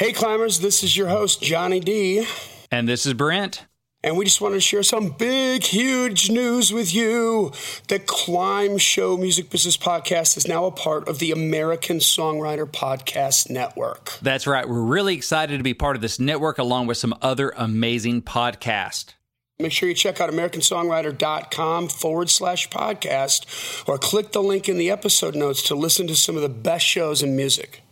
Hey, climbers, this is your host, Johnny D. And this is Brent. And we just want to share some big, huge news with you. The Climb Show Music Business Podcast is now a part of the American Songwriter Podcast Network. That's right. We're really excited to be part of this network along with some other amazing podcasts. Make sure you check out AmericanSongwriter.com forward slash podcast or click the link in the episode notes to listen to some of the best shows in music.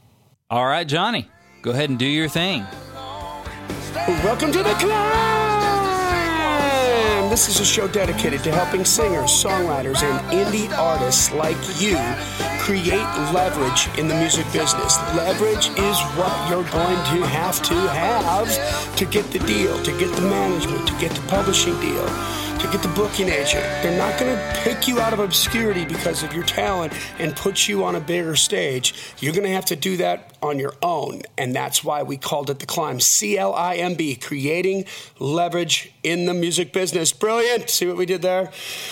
All right, Johnny. Go ahead and do your thing. Welcome to the climb. This is a show dedicated to helping singers, songwriters, and indie artists like you create leverage in the music business. Leverage is what you're going to have to have to get the deal, to get the management, to get the publishing deal to get the booking agent. They're not going to pick you out of obscurity because of your talent and put you on a bigger stage. You're going to have to do that on your own. And that's why we called it the climb C L I M B, creating leverage in the music business. Brilliant. See what we did there?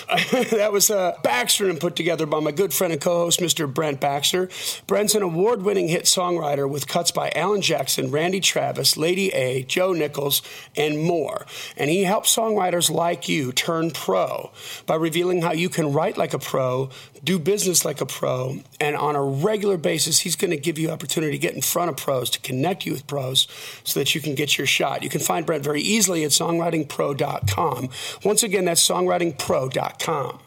that was uh, Baxter and put together by my good friend and co host, Mr. Brent Baxter. Brent's an award winning hit songwriter with cuts by Alan Jackson, Randy Travis, Lady A, Joe Nichols, and more. And he helps songwriters like you turn pro by revealing how you can write like a pro, do business like a pro, and on a regular basis, he's going to give you opportunity to get in front of pros, to connect you with pros so that you can get your shot. You can find Brent very easily at songwritingpro.com. Once again, that's songwritingpro.com.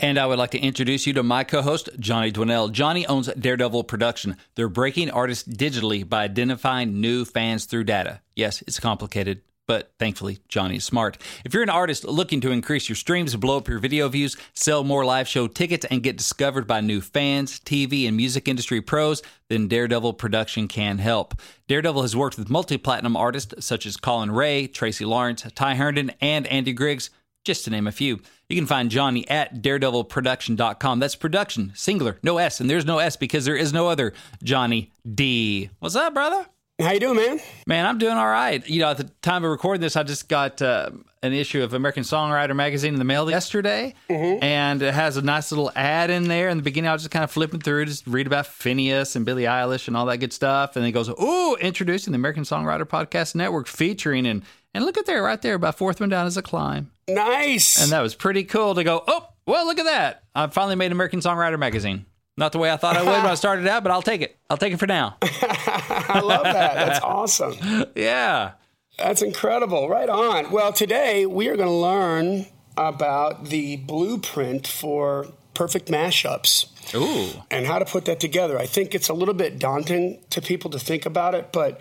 And I would like to introduce you to my co host, Johnny Dwinell. Johnny owns Daredevil Production. They're breaking artists digitally by identifying new fans through data. Yes, it's complicated but thankfully, Johnny is smart. If you're an artist looking to increase your streams, blow up your video views, sell more live show tickets, and get discovered by new fans, TV, and music industry pros, then Daredevil Production can help. Daredevil has worked with multi platinum artists such as Collin Raye, Tracy Lawrence, Ty Herndon, and Andy Griggs, just to name a few. You can find Johnny at daredevilproduction.com. That's production, singular, no S, and there's no S because there is no other Johnny D. What's up, brother? How you doing, man? Man, I'm doing all right. You know, at the time of recording this, I just got uh, an issue of American Songwriter magazine in the mail yesterday, mm-hmm. and it has a nice little ad in there. In the beginning, I was just kind of flipping through, just read about Finneas and Billie Eilish and all that good stuff, and it goes, "Ooh, introducing the American Songwriter Podcast Network, featuring and and look at there, right there, about fourth one down is a climb. Nice, and that was pretty cool to go. Oh, well, look at that! I finally made American Songwriter magazine. Not the way I thought I would when I started out, but I'll take it. I'll take it for now. I love that. That's awesome. Yeah. That's incredible. Right on. Well, today we are going to learn about the blueprint for perfect mashups. Ooh. And how to put that together. I think it's a little bit daunting to people to think about it, but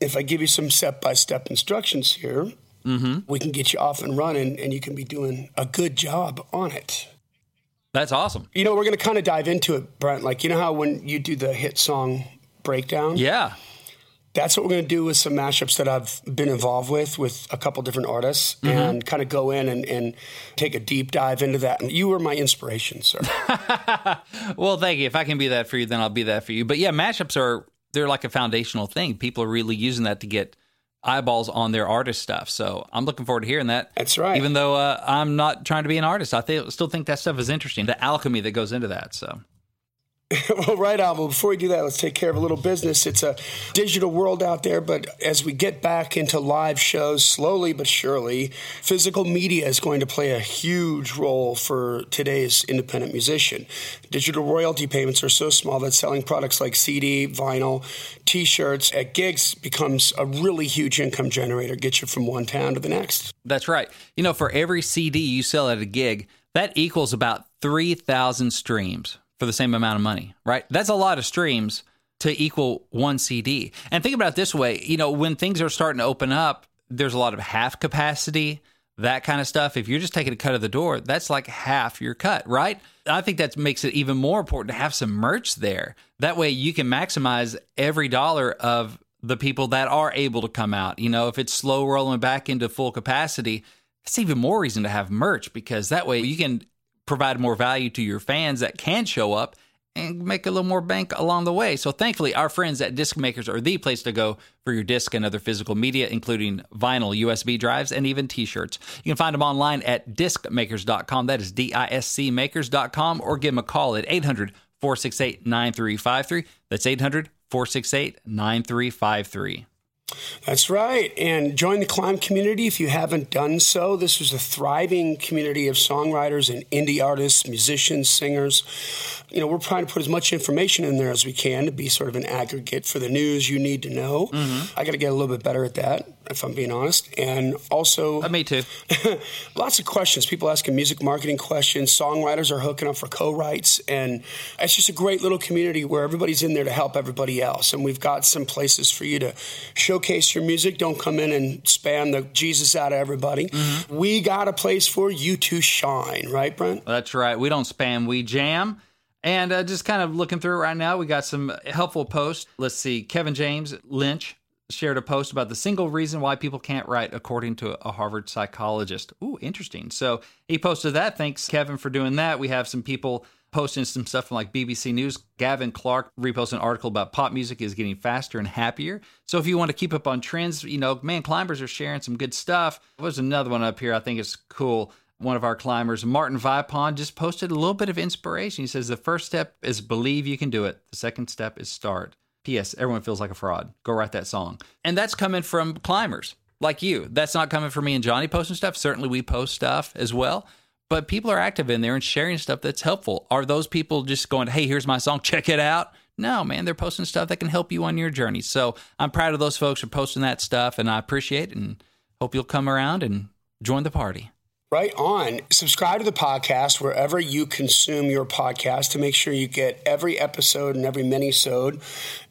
if I give you some step by step instructions here, mm-hmm. we can get you off and running and you can be doing a good job on it. That's awesome. You know, we're going to kind of dive into it, Brent. Like, you know how when you do the hit song breakdown? Yeah. That's what we're going to do with some mashups that I've been involved with, with a couple different artists, mm-hmm. and kind of go in and, and, take a deep dive into that. And you were my inspiration, sir. well, thank you. If I can be that for you, then I'll be that for you. But yeah, mashups are, they're like a foundational thing. People are really using that to get – eyeballs on their artist stuff. So I'm looking forward to hearing that. That's right. Even though uh, I'm not trying to be an artist, I th- still think that stuff is interesting. The alchemy that goes into that. So. well, right on. Before we do that, let's take care of a little business. It's a digital world out there, but as we get back into live shows slowly but surely, physical media is going to play a huge role for today's independent musician. Digital royalty payments are so small that selling products like CD, vinyl, t shirts at gigs becomes a really huge income generator, get you from one town to the next. That's right. You know, for every CD you sell at a gig, that equals about 3,000 streams for the same amount of money, right? That's a lot of streams to equal one CD. And think about it this way, you know, when things are starting to open up, there's a lot of half capacity, that kind of stuff. If you're just taking a cut of the door, that's like half your cut, right? I think that makes it even more important to have some merch there. That way you can maximize every dollar of the people that are able to come out. You know, if it's slow rolling back into full capacity, it's even more reason to have merch because that way you can provide more value to your fans that can show up and make a little more bank along the way. So thankfully, our friends at Disc Makers are the place to go for your disc and other physical media, including vinyl, USB drives, and even t-shirts. You can find them online at discmakers.com. That is D-I-S-C makers.com or give them a call at 800 468 9353. That's 800 468 9353. That's right. And join the Climb community if you haven't done so. This is a thriving community of songwriters and indie artists, musicians, singers. You know, we're trying to put as much information in there as we can to be sort of an aggregate for the news you need to know. Mm-hmm. I got to get a little bit better at that, if I'm being honest. And also, uh, me too. lots of questions. People asking music marketing questions. Songwriters are hooking up for co-writes, and it's just a great little community where everybody's in there to help everybody else. And we've got some places for you to showcase your music. Don't come in and spam the Jesus out of everybody. Mm-hmm. We got a place for you to shine, right, Brent? That's right. We don't spam. We jam. And uh, just kind of looking through it right now, we got some helpful posts. Let's see. Kevin James Lynch shared a post about the single reason why people can't write, according to a Harvard psychologist. Ooh, interesting. So he posted that. Thanks, Kevin, for doing that. We have some people posting some stuff from like BBC News. Gavin Clark reposted an article about pop music is getting faster and happier. So if you want to keep up on trends, you know, man, climbers are sharing some good stuff. There's another one up here I think is cool one of our climbers, Martin Vipon, just posted a little bit of inspiration. He says the first step is believe you can do it. The second step is start. P.S. Everyone feels like a fraud. Go write that song. And that's coming from climbers like you. That's not coming from me and Johnny posting stuff. Certainly we post stuff as well. But people are active in there and sharing stuff that's helpful. Are those people just going, hey, here's my song, check it out? No, man, they're posting stuff that can help you on your journey. So I'm proud of those folks for posting that stuff and I appreciate it and hope you'll come around and join the party. Right on. Subscribe to the podcast wherever you consume your podcast to make sure you get every episode and every mini-sode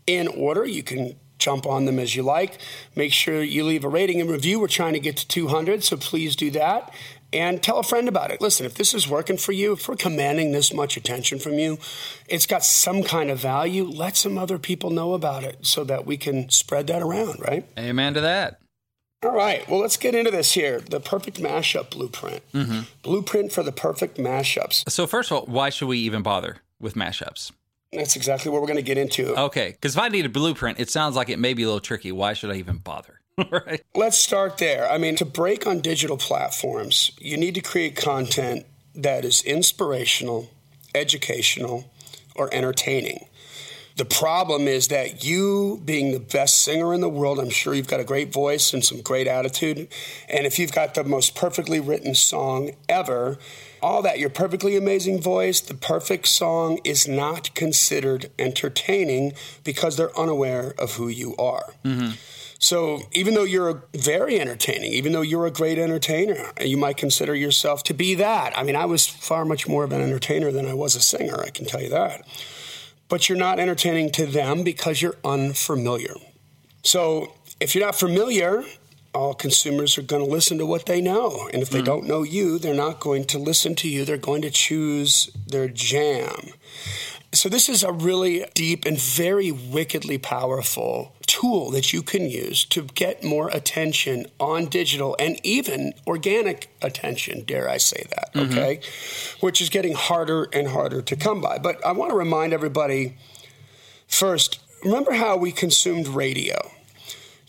in order. You can jump on them as you like. Make sure you leave a rating and review. We're trying to get to 200, so please do that. And tell a friend about it. Listen, if this is working for you, if we're commanding this much attention from you, it's got some kind of value. Let some other people know about it so that we can spread that around, right? Amen to that. All right. Well, let's get into this here. The perfect mashup blueprint. Mm-hmm. Blueprint for the perfect mashups. So, first of all, why should we even bother with mashups? That's exactly what we're going to get into. Okay. Because if I need a blueprint, it sounds like it may be a little tricky. Why should I even bother? right. Let's start there. I mean, to break on digital platforms, you need to create content that is inspirational, educational, or entertaining. The problem is that you, being the best singer in the world, I'm sure you've got a great voice and some great attitude. And if you've got the most perfectly written song ever, all that, your perfectly amazing voice, the perfect song is not considered entertaining because they're unaware of who you are. Mm-hmm. So even though you're very entertaining, even though you're a great entertainer, you might consider yourself to be that. I mean, I was far much more of an entertainer than I was a singer, I can tell you that but you're not entertaining to them because you're unfamiliar. So if you're not familiar, all consumers are going to listen to what they know. And if they mm-hmm. don't know you, they're not going to listen to you. They're going to choose their jam. So, this is a really deep and very wickedly powerful tool that you can use to get more attention on digital and even organic attention, dare I say that, mm-hmm. okay? Which is getting harder and harder to come by. But I want to remind everybody first remember how we consumed radio?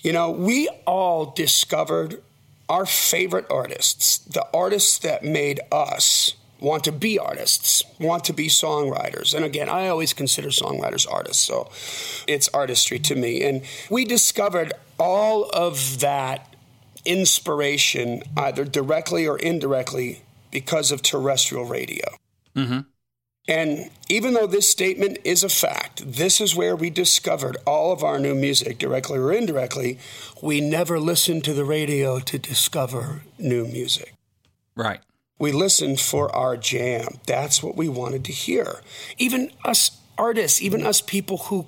You know, we all discovered our favorite artists, the artists that made us want to be artists, want to be songwriters. And again, I always consider songwriters artists, so it's artistry to me. And we discovered all of that inspiration, either directly or indirectly, because of terrestrial radio. Mm-hmm. And even though this statement is a fact, this is where we discovered all of our new music, directly or indirectly. We never listened to the radio to discover new music. Right. We listened for our jam. That's what we wanted to hear. Even us artists, even us people who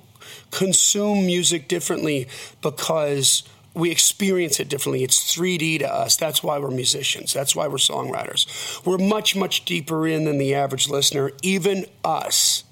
consume music differently because we experience it differently. It's 3D to us. That's why we're musicians. That's why we're songwriters. We're much, much deeper in than the average listener, even us.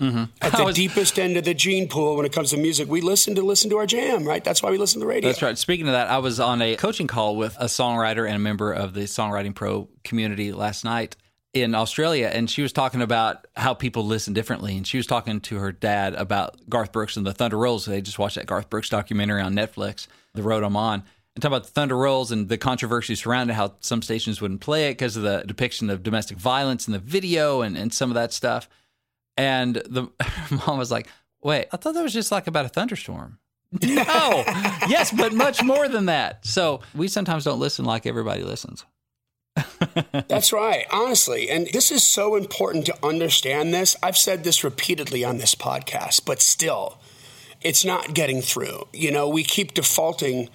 Mm-hmm. At the was, deepest end of the gene pool when it comes to music, we listen to listen to our jam, right? That's why we listen to the radio. That's right. Speaking of that, I was on a coaching call with a songwriter and a member of the Songwriting Pro community last night in Australia, and she was talking about how people listen differently. And she was talking to her dad about Garth Brooks and the Thunder Rolls. They just watched that Garth Brooks documentary on Netflix, The Road I'm On and talk about the Thunder Rolls and the controversy surrounding how some stations wouldn't play it because of the depiction of domestic violence in the video and, and some of that stuff. And the mom was like, Wait, I thought that was just like about a thunderstorm. No, yes, but much more than that. So we sometimes don't listen like everybody listens. That's right, honestly. And this is so important to understand this. I've said this repeatedly on this podcast, but still, it's not getting through. You know, we keep defaulting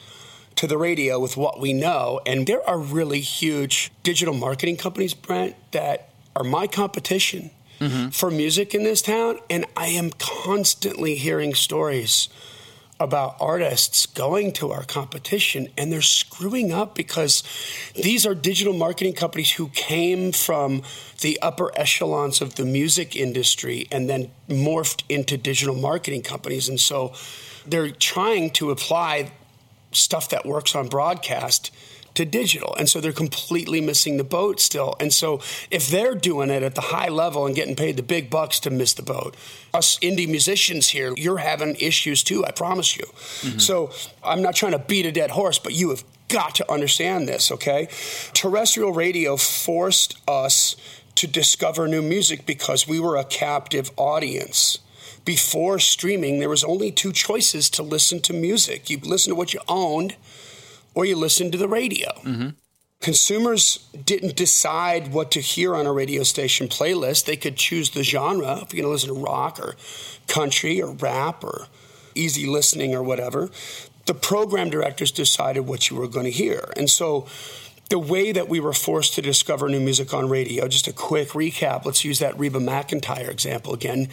to the radio with what we know, and there are really huge digital marketing companies, Brent, that are my competition mm-hmm. for music in this town. And I am constantly hearing stories about artists going to our competition and they're screwing up because these are digital marketing companies who came from the upper echelons of the music industry and then morphed into digital marketing companies. And so they're trying to apply stuff that works on broadcast to digital. And so they're completely missing the boat still. And so if they're doing it at the high level and getting paid the big bucks to miss the boat, us indie musicians here, you're having issues too, I promise you. Mm-hmm. So I'm not trying to beat a dead horse, but you have got to understand this, okay? Terrestrial radio forced us to discover new music because we were a captive audience before streaming, there was only two choices to listen to music. You listen to what you owned, or you listen to the radio. Mm-hmm. Consumers didn't decide what to hear on a radio station playlist. They could choose the genre if you're going to listen to rock or country or rap or easy listening or whatever. The program directors decided what you were going to hear. And so the way that we were forced to discover new music on radio, just a quick recap. Let's use that Reba McEntire example again.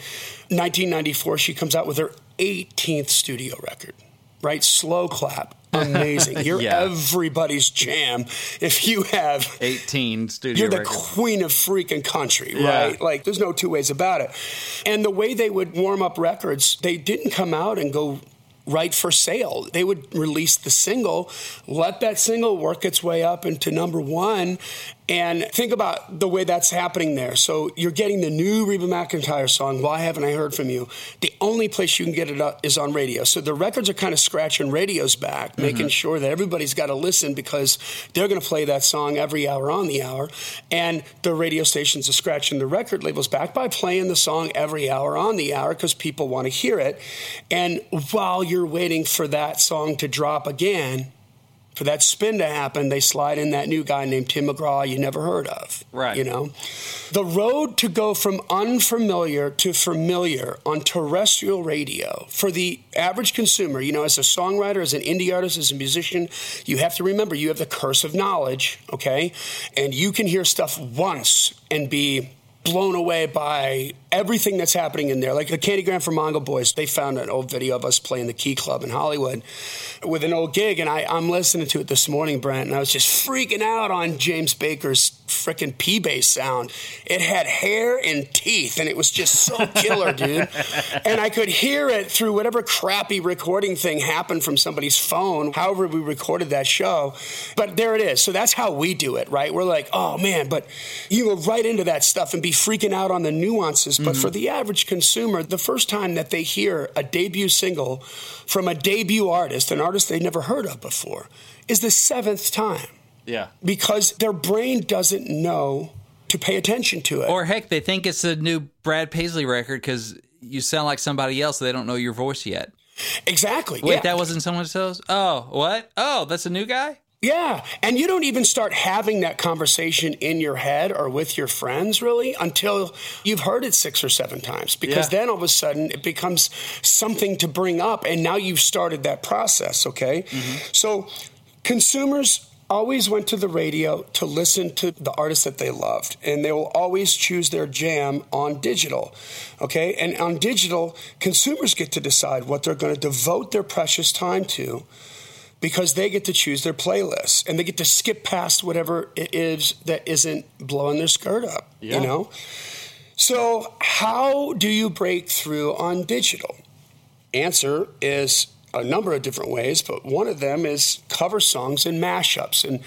1994, she comes out with her 18th studio record right? Slow clap. Amazing. You're yeah. everybody's jam. If you have 18 studio You're the records. queen of freaking country, yeah. right? Like there's no two ways about it. And the way they would warm up records, they didn't come out and go right for sale. They would release the single, let that single work its way up into number one, and think about the way that's happening there. So you're getting the new Reba McEntire song, Why Haven't I Heard From You? The only place you can get it is on radio. So the records are kind of scratching radios back, mm-hmm. making sure that everybody's got to listen because they're going to play that song every hour on the hour. And the radio stations are scratching the record labels back by playing the song every hour on the hour because people want to hear it. And while you're waiting for that song to drop again, for that spin to happen, they slide in that new guy named Tim McGraw you never heard of. Right. You know? The road to go from unfamiliar to familiar on terrestrial radio for the average consumer, you know, as a songwriter, as an indie artist, as a musician, you have to remember you have the curse of knowledge, okay? And you can hear stuff once and be blown away by everything that's happening in there. Like the Candygram for Mongo Boys, they found an old video of us playing the Key Club in Hollywood with an old gig, and I, am listening to it this morning, Brent, and I was just freaking out on James Baker's freaking P bass sound. It had hair and teeth, and it was just so killer, dude. And I could hear it through whatever crappy recording thing happened from somebody's phone, however we recorded that show. But there it is. So that's how we do it, right? We're like, oh man, but you go right into that stuff and be freaking out on the nuances. But mm-hmm. for the average consumer, the first time that they hear a debut single from a debut artist, an artist they've never heard of before, is the seventh time. Yeah. Because their brain doesn't know to pay attention to it. Or heck, they think it's a new Brad Paisley record because you sound like somebody else. So they don't know your voice yet. Exactly. Wait, yeah. that wasn't someone else? Oh, what? Oh, that's a new guy? Yeah. And you don't even start having that conversation in your head or with your friends really until you've heard it six or seven times because yeah. then all of a sudden it becomes something to bring up and now you've started that process, okay? Mm-hmm. So consumers always went to the radio to listen to the artists that they loved and they will always choose their jam on digital okay and on digital consumers get to decide what they're going to devote their precious time to because they get to choose their playlist and they get to skip past whatever it is that isn't blowing their skirt up yeah. you know so how do you break through on digital answer is a number of different ways, but one of them is cover songs and mashups. And,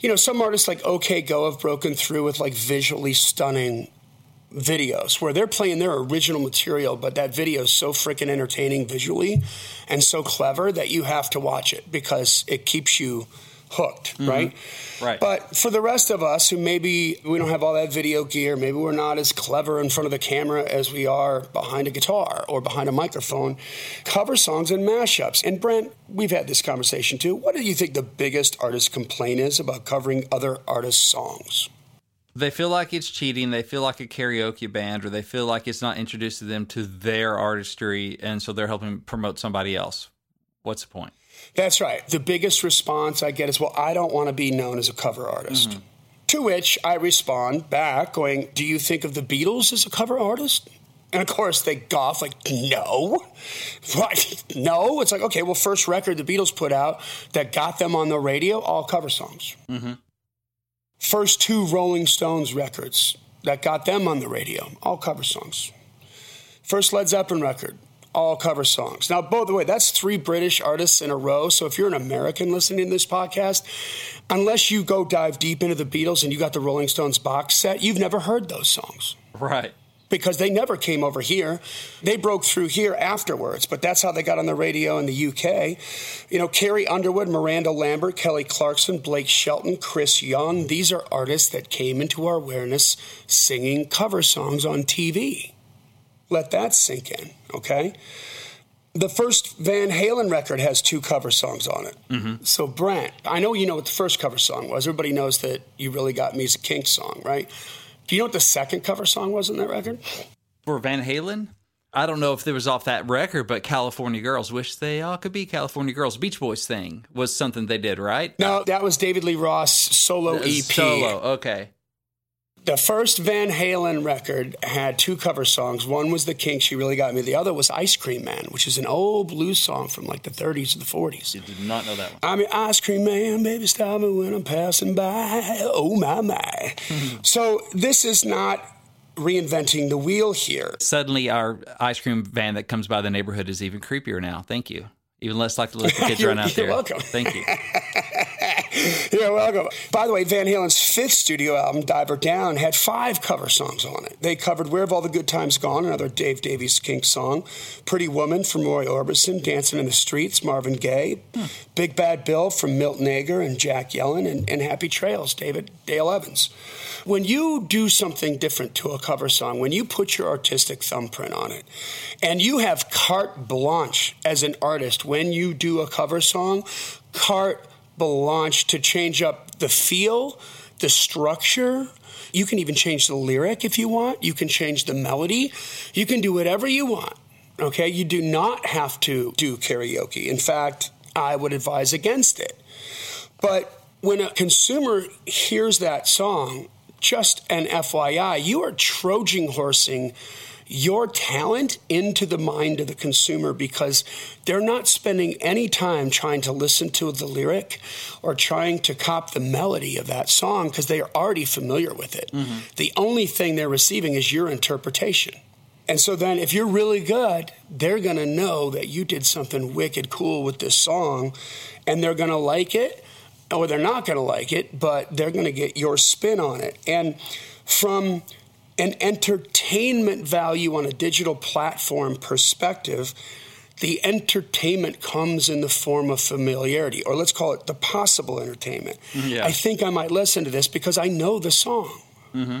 you know, some artists like OK Go have broken through with like visually stunning videos where they're playing their original material, but that video is so freaking entertaining visually and so clever that you have to watch it because it keeps you hooked, mm-hmm. right? Right. But for the rest of us who maybe we don't have all that video gear, maybe we're not as clever in front of the camera as we are behind a guitar or behind a microphone, cover songs and mashups. And Brent, we've had this conversation too. What do you think the biggest artist complaint is about covering other artists' songs? They feel like it's cheating. They feel like a karaoke band, or they feel like it's not introducing them to their artistry, and so they're helping promote somebody else. What's the point? That's right. The biggest response I get is, well, I don't want to be known as a cover artist. Mm-hmm. To which I respond back, going, Do you think of the Beatles as a cover artist? And of course, they golf like, no. What? No. It's like, okay, well, first record the Beatles put out that got them on the radio, all cover songs. Mm-hmm. First two Rolling Stones records that got them on the radio, all cover songs. First Led Zeppelin record, all cover songs. Now, by the way, that's three British artists in a row. So if you're an American listening to this podcast, unless you go dive deep into the Beatles and you got the Rolling Stones box set, you've never heard those songs. Right. Because they never came over here. They broke through here afterwards, but that's how they got on the radio in the UK. You know, Carrie Underwood, Miranda Lambert, Kelly Clarkson, Blake Shelton, Chris Young, these are artists that came into our awareness singing cover songs on TV. Let that sink in, okay? The first Van Halen record has two cover songs on it. Mm-hmm. So, Brent, I know you know what the first cover song was. Everybody knows that You Really Got Me is a Kink song, right? Do you know what the second cover song was in that record? For Van Halen? I don't know if it was off that record, but California Girls, wish they all could be California Girls. Beach Boys thing was something they did, right? No, that was David Lee Roth solo EP. Solo, okay. The first Van Halen record had two cover songs. One was The Kinks, She Really Got Me. The other was Ice Cream Man, which is an old blues song from like the 30s or the 40s. You did not know that one. I'm your ice cream man, baby, stop me when I'm passing by. Oh, my, my. so this is not reinventing the wheel here. Suddenly, our ice cream van that comes by the neighborhood is even creepier now. Thank you. Even less likely to let the kids run out you're there. welcome. Thank you. You're welcome. By the way, Van Halen's fifth studio album, Diver Down, had five cover songs on it. They covered Where Have All the Good Times Gone, another Dave Davies Kink song, Pretty Woman from Roy Orbison, Dancing in the Streets, Marvin Gaye, hmm. Big Bad Bill from Milton Ager and Jack Yellen, and, and Happy Trails, David Dale Evans. When you do something different to a cover song, when you put your artistic thumbprint on it, and you have carte blanche as an artist when you do a cover song, carte blanche to change up the feel, the structure. You can even change the lyric if you want. You can change the melody. You can do whatever you want. Okay? You do not have to do karaoke. In fact, I would advise against it. But when a consumer hears that song, just an FYI, you are Trojan horsing your talent into the mind of the consumer because they're not spending any time trying to listen to the lyric or trying to cop the melody of that song because they are already familiar with it. Mm-hmm. The only thing they're receiving is your interpretation. And so then, if you're really good, they're going to know that you did something wicked cool with this song and they're going to like it or they're not going to like it, but they're going to get your spin on it. And from an entertainment value on a digital platform perspective, the entertainment comes in the form of familiarity, or let's call it the possible entertainment. Yeah. I think I might listen to this because I know the song. Mm-hmm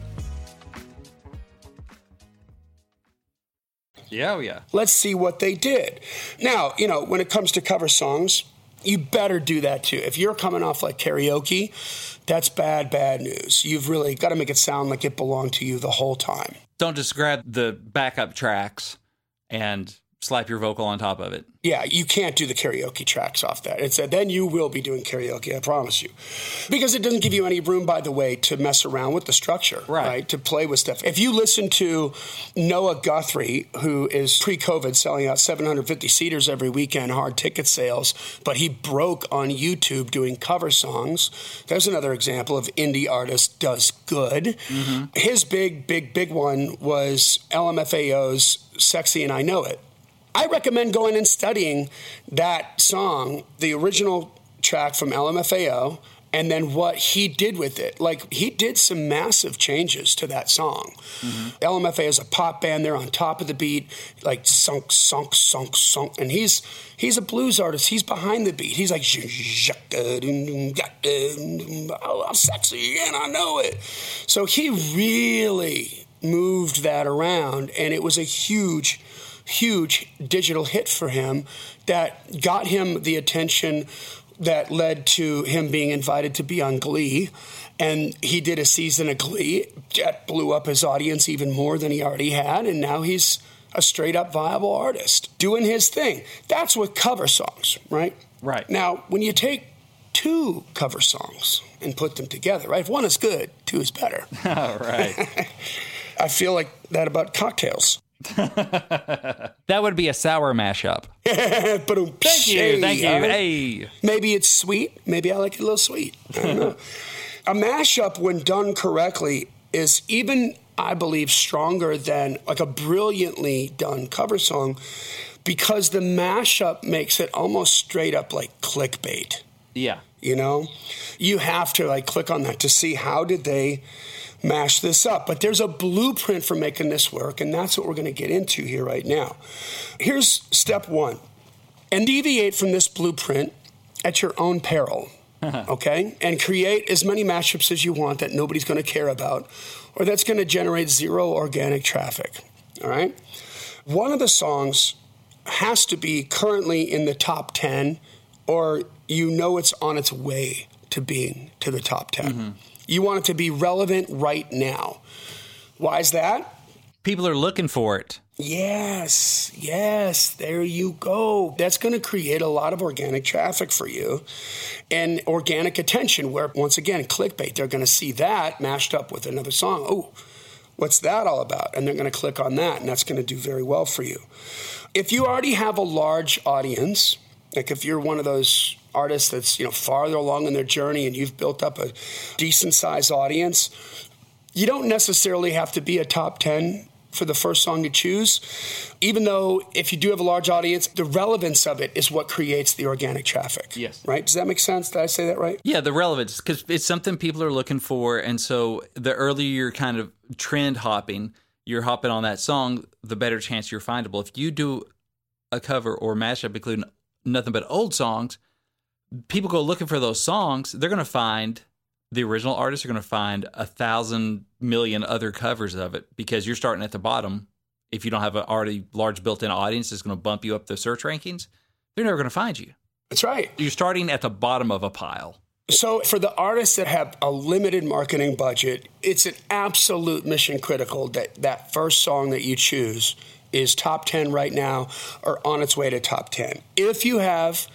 Yeah, oh yeah. Let's see what they did. Now, you know, when it comes to cover songs, you better do that too. If you're coming off like karaoke, that's bad, bad news. You've really got to make it sound like it belonged to you the whole time. Don't just grab the backup tracks and slap your vocal on top of it. Yeah, you can't do the karaoke tracks off that. It's then you will be doing karaoke, I promise you, because it doesn't give you any room, by the way, to mess around with the structure, Right. right? To play with stuff. If you listen to Noah Guthrie, who is pre-COVID selling out 750 seaters every weekend, hard ticket sales, but he broke on YouTube doing cover songs. There's another example of indie artist does good. Mm-hmm. His big, big, big one was LMFAO's "Sexy and I Know It." I recommend going and studying that song, the original track from LMFAO, and then what he did with it. Like he did some massive changes to that song. Mm-hmm. LMFAO is a pop band; they're on top of the beat, like sunk, sunk, sunk, sunk, and he's he's a blues artist. He's behind the beat. He's like, oh, I'm sexy and I know it. So he really moved that around, and it was a huge huge digital hit for him that got him the attention that led to him being invited to be on Glee. And he did a season of Glee that blew up his audience even more than he already had. And now he's a straight up viable artist doing his thing. That's with cover songs, right? Right. Now, when you take two cover songs and put them together, right? If one is good, two is better. All right. I feel like that about cocktails. that would be a sour mashup. Thank Thank you. Thank you. Hey. Maybe it's sweet. Maybe I like it a little sweet. I don't know. a mashup, when done correctly, is even, I believe, stronger than like a brilliantly done cover song because the mashup makes it almost straight up like clickbait. Yeah. You know, you have to like click on that to see how did they mash this up. But there's a blueprint for making this work, and that's what we're going to get into here right now. Here's step one and deviate from this blueprint at your own peril. okay? And create as many mashups as you want that nobody's going to care about, or that's going to generate zero organic traffic. All right? One of the songs has to be currently in the top 10, or you know it's on its way to being to the top 10. Mm-hmm. You want it to be relevant right now. Why is that? People are looking for it. Yes, yes, there you go. That's going to create a lot of organic traffic for you and organic attention, where once again, clickbait, they're going to see that mashed up with another song. Oh, what's that all about? And they're going to click on that, and that's going to do very well for you. If you already have a large audience, like if you're one of those artists that's you know farther along in their journey and you've built up a decent sized audience, you don't necessarily have to be a top 10 for the first song you choose. Even though if you do have a large audience, the relevance of it is what creates the organic traffic. Yes. Right? Does that make sense? Did I say that right? Yeah, the relevance because it's something people are looking for, and so the earlier you're kind of trend hopping, you're hopping on that song, the better chance you're findable. If you do a cover or mashup including nothing but old songs, people go looking for those songs. They're going to find the original artists are going to find a thousand million other covers of it because you're starting at the bottom. If you don't have an already large built-in audience that's going to bump you up the search rankings, they're never going to find you. That's right. You're starting at the bottom of a pile. So, for the artists that have a limited marketing budget, it's an absolute mission critical that that first song that you choose is top 10 right now or on its way to top 10. If you have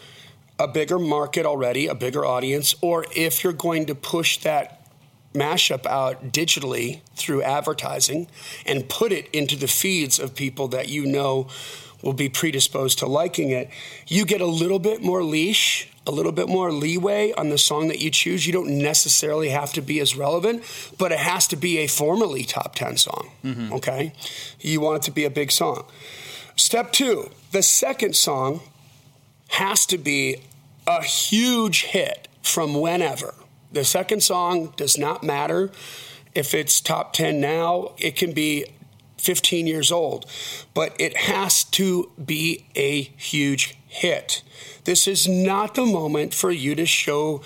a bigger market already, a bigger audience, or if you're going to push that mashup out digitally through advertising and put it into the feeds of people that you know will be predisposed to liking it, you get a little bit more leash a little bit more leeway on the song that you choose. You don't necessarily have to be as relevant, but it has to be a formally top 10 song. Mm-hmm. Okay? You want it to be a big song. Step two the second song has to be a huge hit from whenever. The second song does not matter if it's top 10 now, it can be 15 years old, but it has to be a huge hit. This is not the moment for you to show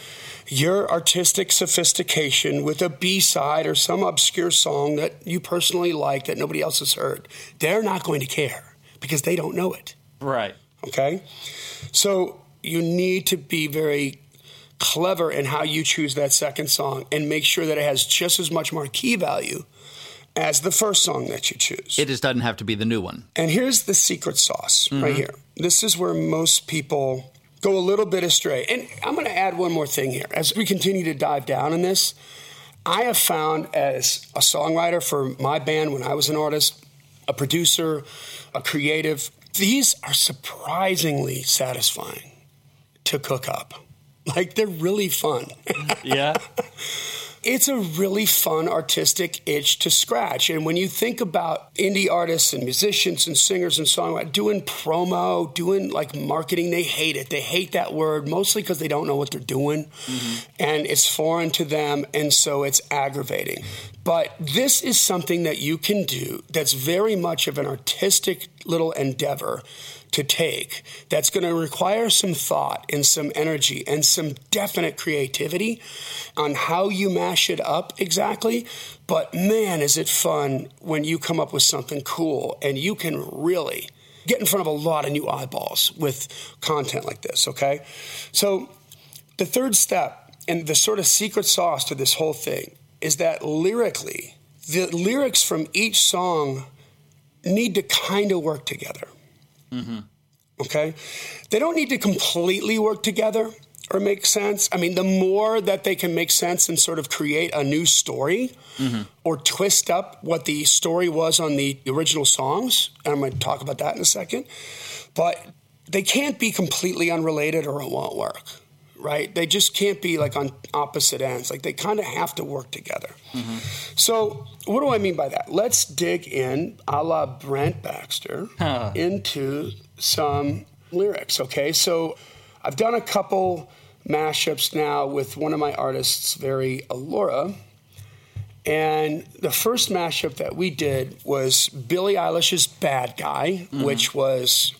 your artistic sophistication with a B side or some obscure song that you personally like that nobody else has heard. They're not going to care because they don't know it. Right. Okay? So you need to be very clever in how you choose that second song and make sure that it has just as much marquee value as the first song that you choose. It just doesn't have to be the new one. And here's the secret sauce mm-hmm. right here. This is where most people go a little bit astray. And I'm going to add one more thing here. As we continue to dive down in this, I have found as a songwriter for my band when I was an artist, a producer, a creative, these are surprisingly satisfying to cook up. Like they're really fun. yeah. it's a really fun artistic itch to scratch. And when you think about indie artists and musicians and singers and songwriters doing promo, doing like marketing, they hate it. They hate that word mostly because they don't know what they're doing mm-hmm. and it's foreign to them. And so it's aggravating. But this is something that you can do that's very much of an artistic little endeavor to take that's going to require some thought and some energy and some definite creativity on how you mash it up exactly. But man, is it fun when you come up with something cool and you can really get in front of a lot of new eyeballs with content like this, okay? So, the third step and the sort of secret sauce to this whole thing is that lyrically, the lyrics from each song need to kind of work together. Mm-hmm. Okay? They don't need to completely work together or make sense. I mean, the more that they can make sense and sort of create a new story mm-hmm. or twist up what the story was on the original songs, and I'm going to talk about that in a second, but they can't be completely unrelated or it won't work. Right? They just can't be like on opposite ends. Like they kind of have to work together. Mm-hmm. So, what do I mean by that? Let's dig in, a la Brent Baxter, huh. into some lyrics. Okay, so I've done a couple mashups now with one of my artists, Very Alora. And the first mashup that we did was Billie Eilish's Bad Guy, mm-hmm. which was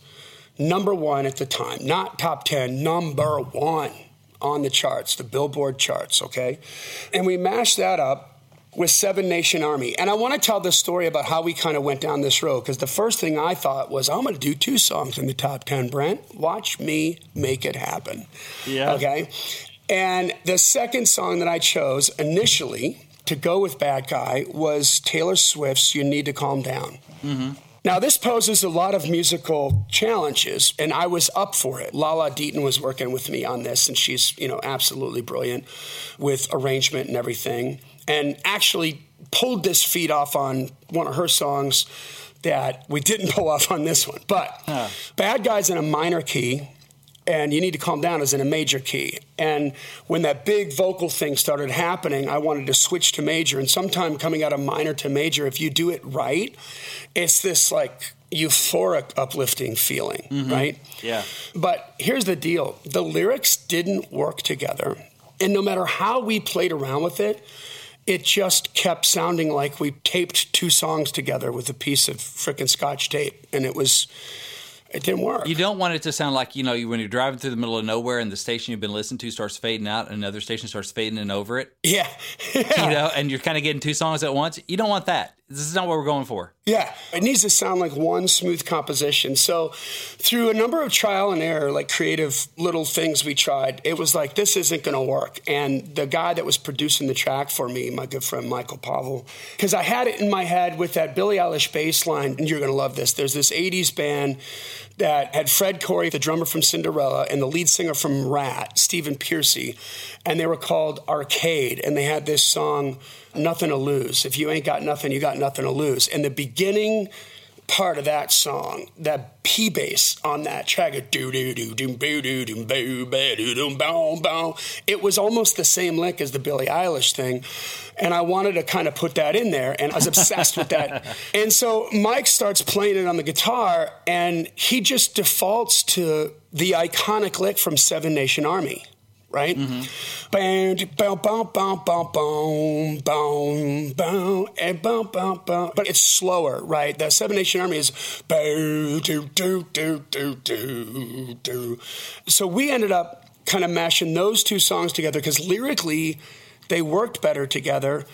number one at the time, not top 10, number one on the charts, the Billboard charts, okay? And we mashed that up with Seven Nation Army. And I want to tell this story about how we kind of went down this road because the first thing I thought was, I'm going to do two songs in the top 10, Brent. Watch me make it happen. Yeah. Okay. And the second song that I chose initially to go with Bad Guy was Taylor Swift's You Need to Calm Down. Mm-hmm. Now, this poses a lot of musical challenges, and I was up for it. Lala Deaton was working with me on this, and she's, you know, absolutely brilliant with arrangement and everything and actually pulled this feat off on one of her songs that we didn't pull off on this one. But huh. Bad Guys in a minor key and You Need to Calm Down is in a major key. And when that big vocal thing started happening, I wanted to switch to major. And sometime coming out of minor to major, if you do it right, it's this like euphoric, uplifting feeling, mm-hmm. right? Yeah. But here's the deal the lyrics didn't work together. And no matter how we played around with it, it just kept sounding like we taped two songs together with a piece of frickin' scotch tape. And it was, it didn't work. You don't want it to sound like, you know, when you're driving through the middle of nowhere and the station you've been listening to starts fading out and another station starts fading in over it. Yeah. yeah. You know, and you're kind of getting two songs at once. You don't want that. This is not what we're going for. Yeah, it needs to sound like one smooth composition. So, through a number of trial and error, like creative little things we tried, it was like, this isn't going to work. And the guy that was producing the track for me, my good friend Michael Pavel, because I had it in my head with that Billie Eilish bass line, and you're going to love this. There's this 80s band that had Fred Coury, the drummer from Cinderella, and the lead singer from Ratt, Stephen Pearcy, and they were called Arcade, and they had this song nothing to lose. If you ain't got nothing, you got nothing to lose. And the beginning part of that song, that P bass on that track, do do do do boo do do boo ba do do boom boom. It was almost the same lick as the Billie Eilish thing, and I wanted to kind of put that in there, and I was obsessed with that. And so Mike starts playing it on the guitar, and he just defaults to the iconic lick from Seven Nation Army right? Mm-hmm. But it's slower, right? The Seven Nation Army is. So we ended up kind of mashing those two songs together because lyrically they worked better together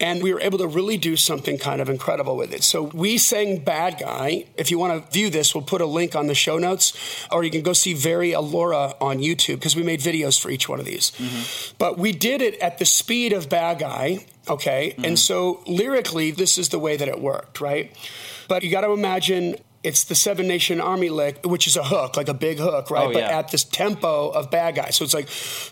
and we were able to really do something kind of incredible with it. So we sang Bad Guy. If you want to view this, we'll put a link on the show notes, or you can go see Very Alora on YouTube because we made videos for each one of these. Mm-hmm. But we did it at the speed of Bad Guy, okay? Mm-hmm. And so lyrically, this is the way that it worked, right? But you got to imagine it's the Seven Nation Army lick, which is a hook, like a big hook, right? Oh, but yeah. at this tempo of bad guy. So it's like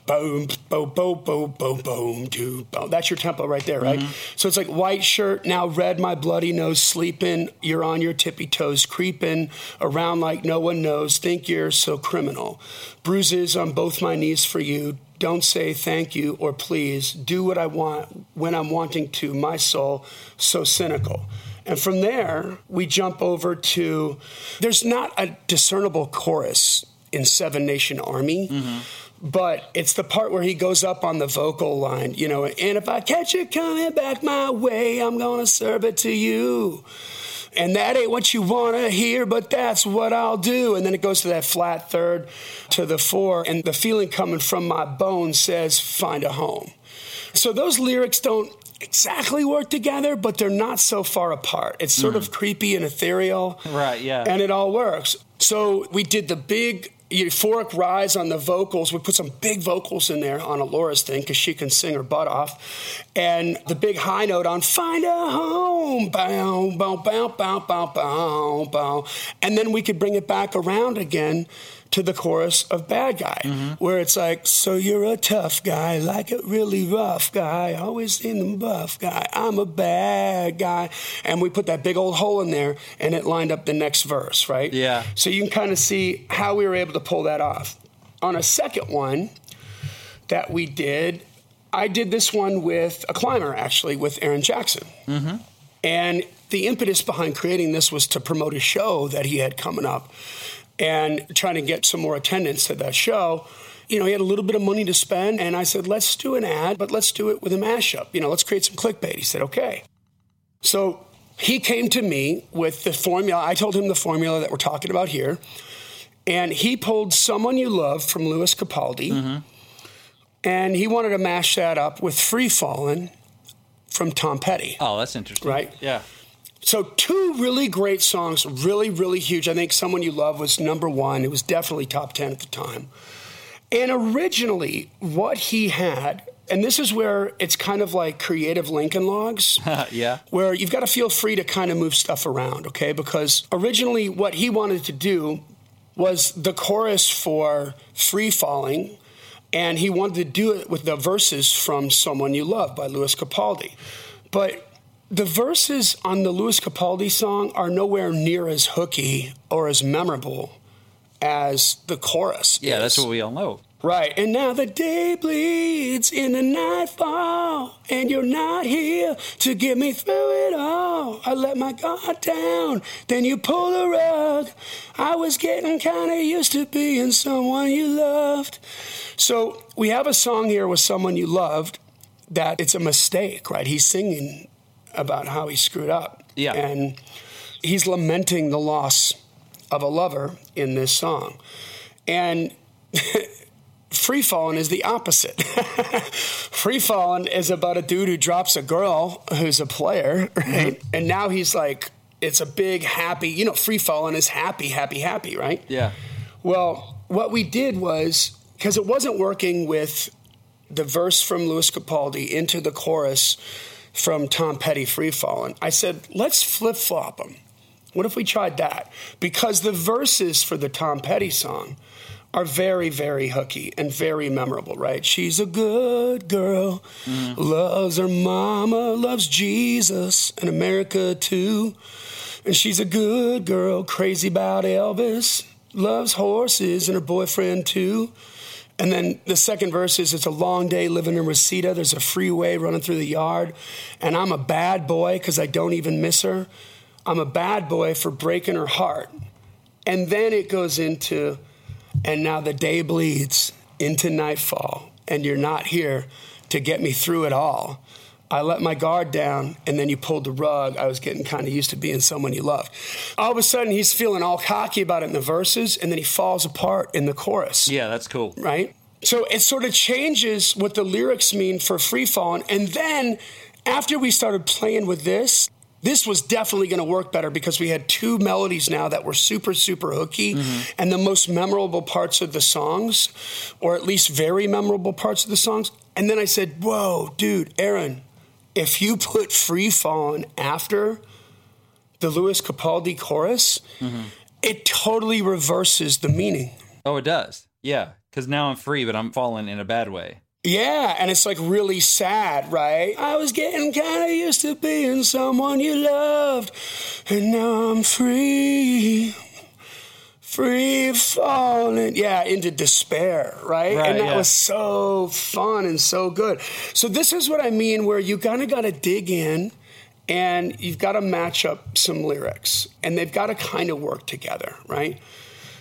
boom, boom, boom, boom, boom, boom, do, boom. That's your tempo right there, right? Mm-hmm. So it's like white shirt, now red, my bloody nose, sleeping. You're on your tippy toes, creeping around like no one knows. Think you're so criminal. Bruises on both my knees for you. Don't say thank you or please. Do what I want when I'm wanting to. My soul, so cynical. And from there, we jump over to there's not a discernible chorus in Seven Nation Army. Mm-hmm. But it's the part where he goes up on the vocal line, you know, and if I catch you coming back my way, I'm gonna serve it to you. And that ain't what you wanna hear, but that's what I'll do. And then it goes to that flat third to the four, and the feeling coming from my bones says, find a home. So those lyrics don't exactly work together, but they're not so far apart. It's sort mm. of creepy and ethereal. Right, yeah. And it all works. So we did the big euphoric rise on the vocals. We put some big vocals in there on Alora's thing because she can sing her butt off. And the big high note on Find a Home. Bow, bow, bow, bow, bow, bow, bow. And then we could bring it back around again to the chorus of Bad Guy, mm-hmm. where it's like, So you're a tough guy, like a really rough guy, always in the buff guy. I'm a bad guy. And we put that big old hole in there and it lined up the next verse, right? Yeah. So you can kind of see how we were able to pull that off. On a second one that we did, I did this one with a climber, actually, with Aaron Jaxon. Mm-hmm. And the impetus behind creating this was to promote a show that he had coming up and trying to get some more attendance to that show. You know, he had a little bit of money to spend, and I said, let's do an ad, but let's do it with a mashup. You know, let's create some clickbait. He said, okay. So he came to me with the formula. I told him the formula that we're talking about here. And he pulled Someone You Love from Lewis Capaldi. Mm-hmm. And he wanted to mash that up with Free Fallin' from Tom Petty. Oh, that's interesting. Right? Yeah. So two really great songs, really, really huge. I think Someone You Love was number one. It was definitely top 10 at the time. And originally, what he had, and this is where it's kind of like creative Lincoln logs. yeah. Where you've got to feel free to kind of move stuff around, okay? Because originally, what he wanted to do was the chorus for Free Falling, and he wanted to do it with the verses from Someone You Love by Lewis Capaldi. But the verses on the Lewis Capaldi song are nowhere near as hooky or as memorable as the chorus. Yeah, is. that's what we all know. Right. And now the day bleeds in the nightfall, and you're not here to get me through it all. I let my guard down, then you pull the rug. I was getting kind of used to being someone you loved. So we have a song here with someone you loved that it's a mistake, right? He's singing about how he screwed up. Yeah. And he's lamenting the loss of a lover in this song. And Free Fallin' is the opposite. Free Fallin' is about a dude who drops a girl who's a player, right? Mm-hmm. And now he's like, it's a big happy, you know, Free Fallin' is happy, happy, happy, right? Yeah. Well, what we did was, because it wasn't working with the verse from Lewis Capaldi into the chorus from Tom Petty Free Fallin', I said, let's flip flop them. What if we tried that? Because the verses for the Tom Petty song are very, very hooky and very memorable, right? She's a good girl, mm. loves her mama, loves Jesus and America too. And she's a good girl, crazy about Elvis, loves horses and her boyfriend too. And then the second verse is it's a long day living in Reseda. There's a freeway running through the yard. And I'm a bad boy because I don't even miss her. I'm a bad boy for breaking her heart. And then it goes into, and now the day bleeds into nightfall, and you're not here to get me through it all. I let my guard down, and then you pulled the rug. I was getting kind of used to being someone you loved. All of a sudden, he's feeling all cocky about it in the verses, and then he falls apart in the chorus. Yeah, that's cool. Right? So it sort of changes what the lyrics mean for free falling. And then after we started playing with this, this was definitely going to work better because we had two melodies now that were super, super hooky. Mm-hmm. And the most memorable parts of the songs, or at least very memorable parts of the songs. And then I said, Whoa, dude, Aaron, if you put Free Fallin' after the Lewis Capaldi chorus, mm-hmm. it totally reverses the meaning. Oh, it does. Yeah. Because now I'm free, but I'm falling in a bad way. Yeah, and it's like really sad, right? I was getting kind of used to being someone you loved, and now I'm free. Free falling, yeah, into despair, right? right and that yeah. was so fun and so good. So, this is what I mean where you kind of got to dig in and you've got to match up some lyrics and they've got to kind of work together, right?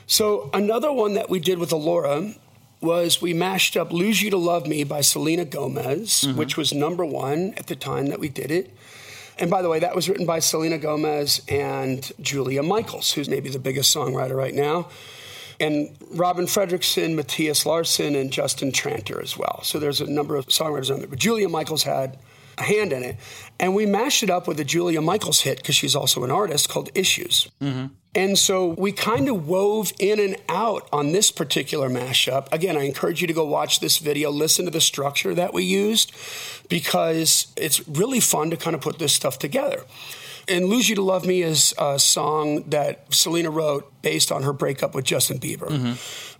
So, another one that we did with Alora was we mashed up Lose You to Love Me by Selena Gomez, mm-hmm. which was number one at the time that we did it. And by the way, that was written by Selena Gomez and Julia Michaels, who's maybe the biggest songwriter right now. And Robin Fredriksson, Mattias Larsson, and Justin Tranter as well. So there's a number of songwriters on there. But Julia Michaels had a hand in it. And we mashed it up with a Julia Michaels hit, because she's also an artist, called Issues. Mm-hmm. And so we kind of wove in and out on this particular mashup. Again, I encourage you to go watch this video, listen to the structure that we used, because it's really fun to kind of put this stuff together. And Lose You to Love Me is a song that Selena wrote based on her breakup with Justin Bieber. Mm-hmm.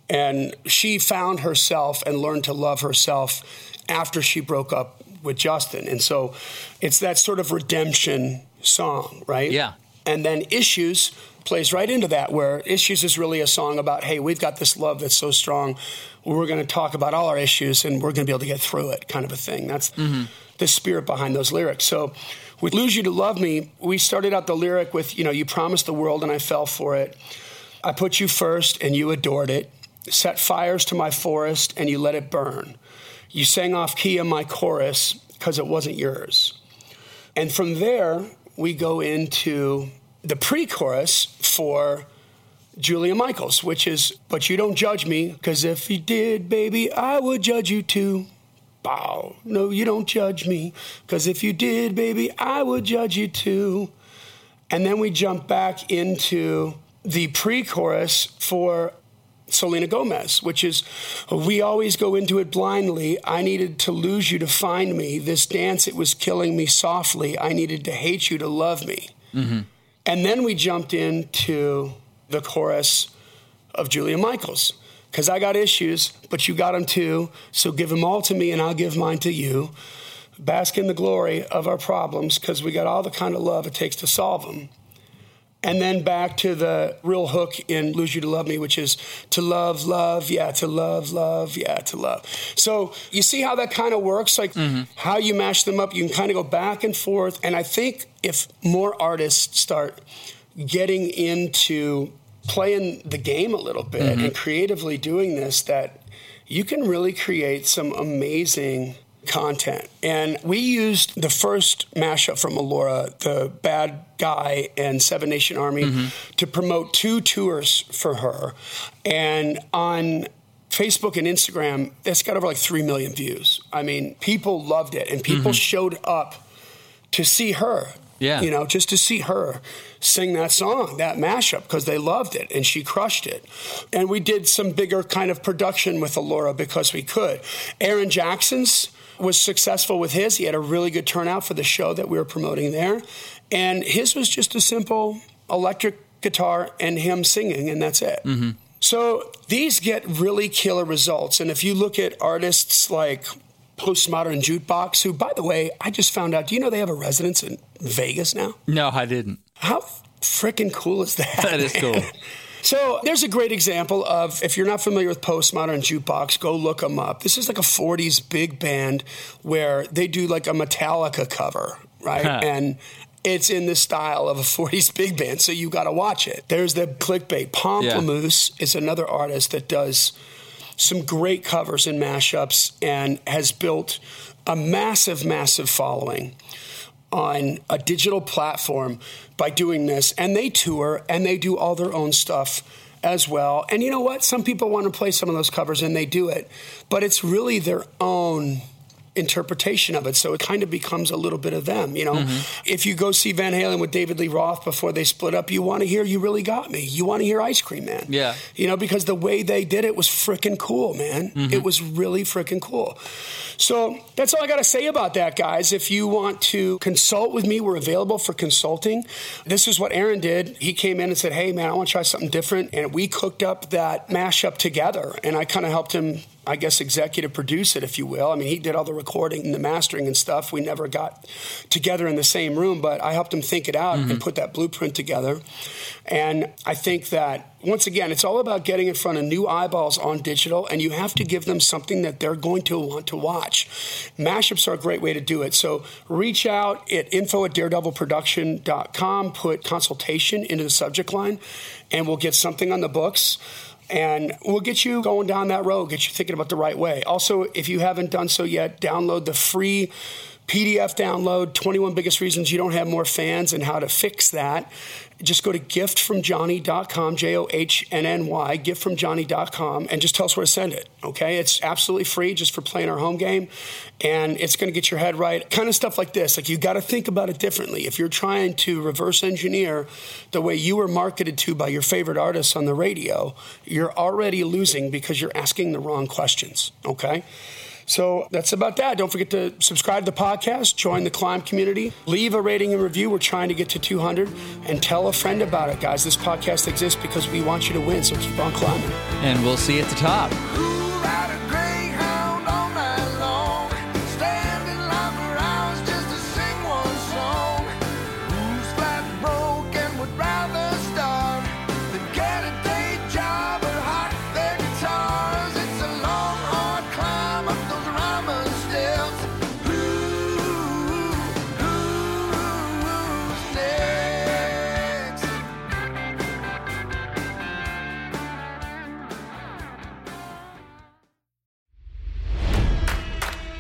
And she found herself and learned to love herself after she broke up with Justin. And so it's that sort of redemption song, right? Yeah. And then Issues plays right into that, where Issues is really a song about, hey, we've got this love that's so strong. We're going to talk about all our issues and we're going to be able to get through it, kind of a thing. That's mm-hmm. the spirit behind those lyrics. So with Lose You to Love Me, we started out the lyric with, you know, you promised the world and I fell for it. I put you first and you adored it. Set fires to my forest and you let it burn. You sang off key in my chorus because it wasn't yours. And from there, we go into the pre chorus for Julia Michaels, which is, But you don't judge me, because if you did, baby, I would judge you too. Bow. No, you don't judge me, because if you did, baby, I would judge you too. And then we jump back into the pre chorus for Selena Gomez, which is we always go into it blindly. I needed to lose you to find me. This dance, it was killing me softly. I needed to hate you to love me. Mm-hmm. And then we jumped into the chorus of Julia Michaels because I got issues, but you got them too. So give them all to me and I'll give mine to you. Bask in the glory of our problems because we got all the kind of love it takes to solve them and then back to the real hook in Lose You to Love Me, which is to love, love, yeah, to love, love, yeah, to love. So you see how that kind of works, like mm-hmm. how you mash them up. You can kind of go back and forth. And I think if more artists start getting into playing the game a little bit mm-hmm. and creatively doing this, that you can really create some amazing content. And we used the first mashup from Alora, the bad guy and Seven Nation Army, mm-hmm. to promote two tours for her. And on Facebook and Instagram, it's got over like 3 million views. I mean, people loved it and people mm-hmm. showed up to see her. Yeah. You know, just to see her sing that song, that mashup, because they loved it and she crushed it. And we did some bigger kind of production with Alora because we could. Aaron Jaxon's was successful with his. He had a really good turnout for the show that we were promoting there. And his was just a simple electric guitar and him singing, and that's it. Mm-hmm. So these get really killer results. And if you look at artists like Postmodern Jukebox, who, by the way, I just found out, do you know they have a residence in Vegas now? No, I didn't. How freaking cool is that? That is cool. So there's a great example of if you're not familiar with postmodern jukebox, go look them up. This is like a 40s big band where they do like a Metallica cover, right? Huh. And it's in the style of a 40s big band, so you got to watch it. There's the clickbait. Pomplamoose is another artist that does some great covers and mashups and has built a massive, massive following on a digital platform by doing this. And they tour and they do all their own stuff as well. And you know what? Some people want to play some of those covers and they do it, but it's really their own interpretation of it. So it kind of becomes a little bit of them, you know. Mm-hmm. If you go see Van Halen with David Lee Roth before they split up, you want to hear You Really Got Me. You want to hear Ice Cream Man. Yeah. You know, because the way they did it was freaking cool, man. Mm-hmm. It was really freaking cool. So that's all I got to say about that, guys. If you want to consult with me, we're available for consulting. This is what Aaron did. He came in and said, Hey, man, I want to try something different. And we cooked up that mashup together. And I kind of helped him I guess, executive produce it, if you will. I mean, he did all the recording and the mastering and stuff. We never got together in the same room, but I helped him think it out mm-hmm. and put that blueprint together. And I think that, once again, it's all about getting in front of new eyeballs on digital, and you have to give them something that they're going to want to watch. Mashups are a great way to do it. So reach out at info at daredevilproduction.com, put consultation into the subject line, and we'll get something on the books and we'll get you going down that road, get you thinking about the right way. Also, if you haven't done so yet, download the free PDF download 21 biggest reasons you don't have more fans and how to fix that. Just go to giftfromjohnny.com, J O H N N Y, giftfromjohnny.com, and just tell us where to send it. Okay? It's absolutely free just for playing our home game, and it's going to get your head right. Kind of stuff like this. Like, you got to think about it differently. If you're trying to reverse engineer the way you were marketed to by your favorite artists on the radio, you're already losing because you're asking the wrong questions. Okay? So that's about that. Don't forget to subscribe to the podcast, join the climb community, leave a rating and review. We're trying to get to 200 and tell a friend about it, guys. This podcast exists because we want you to win. So keep on climbing. And we'll see you at the top.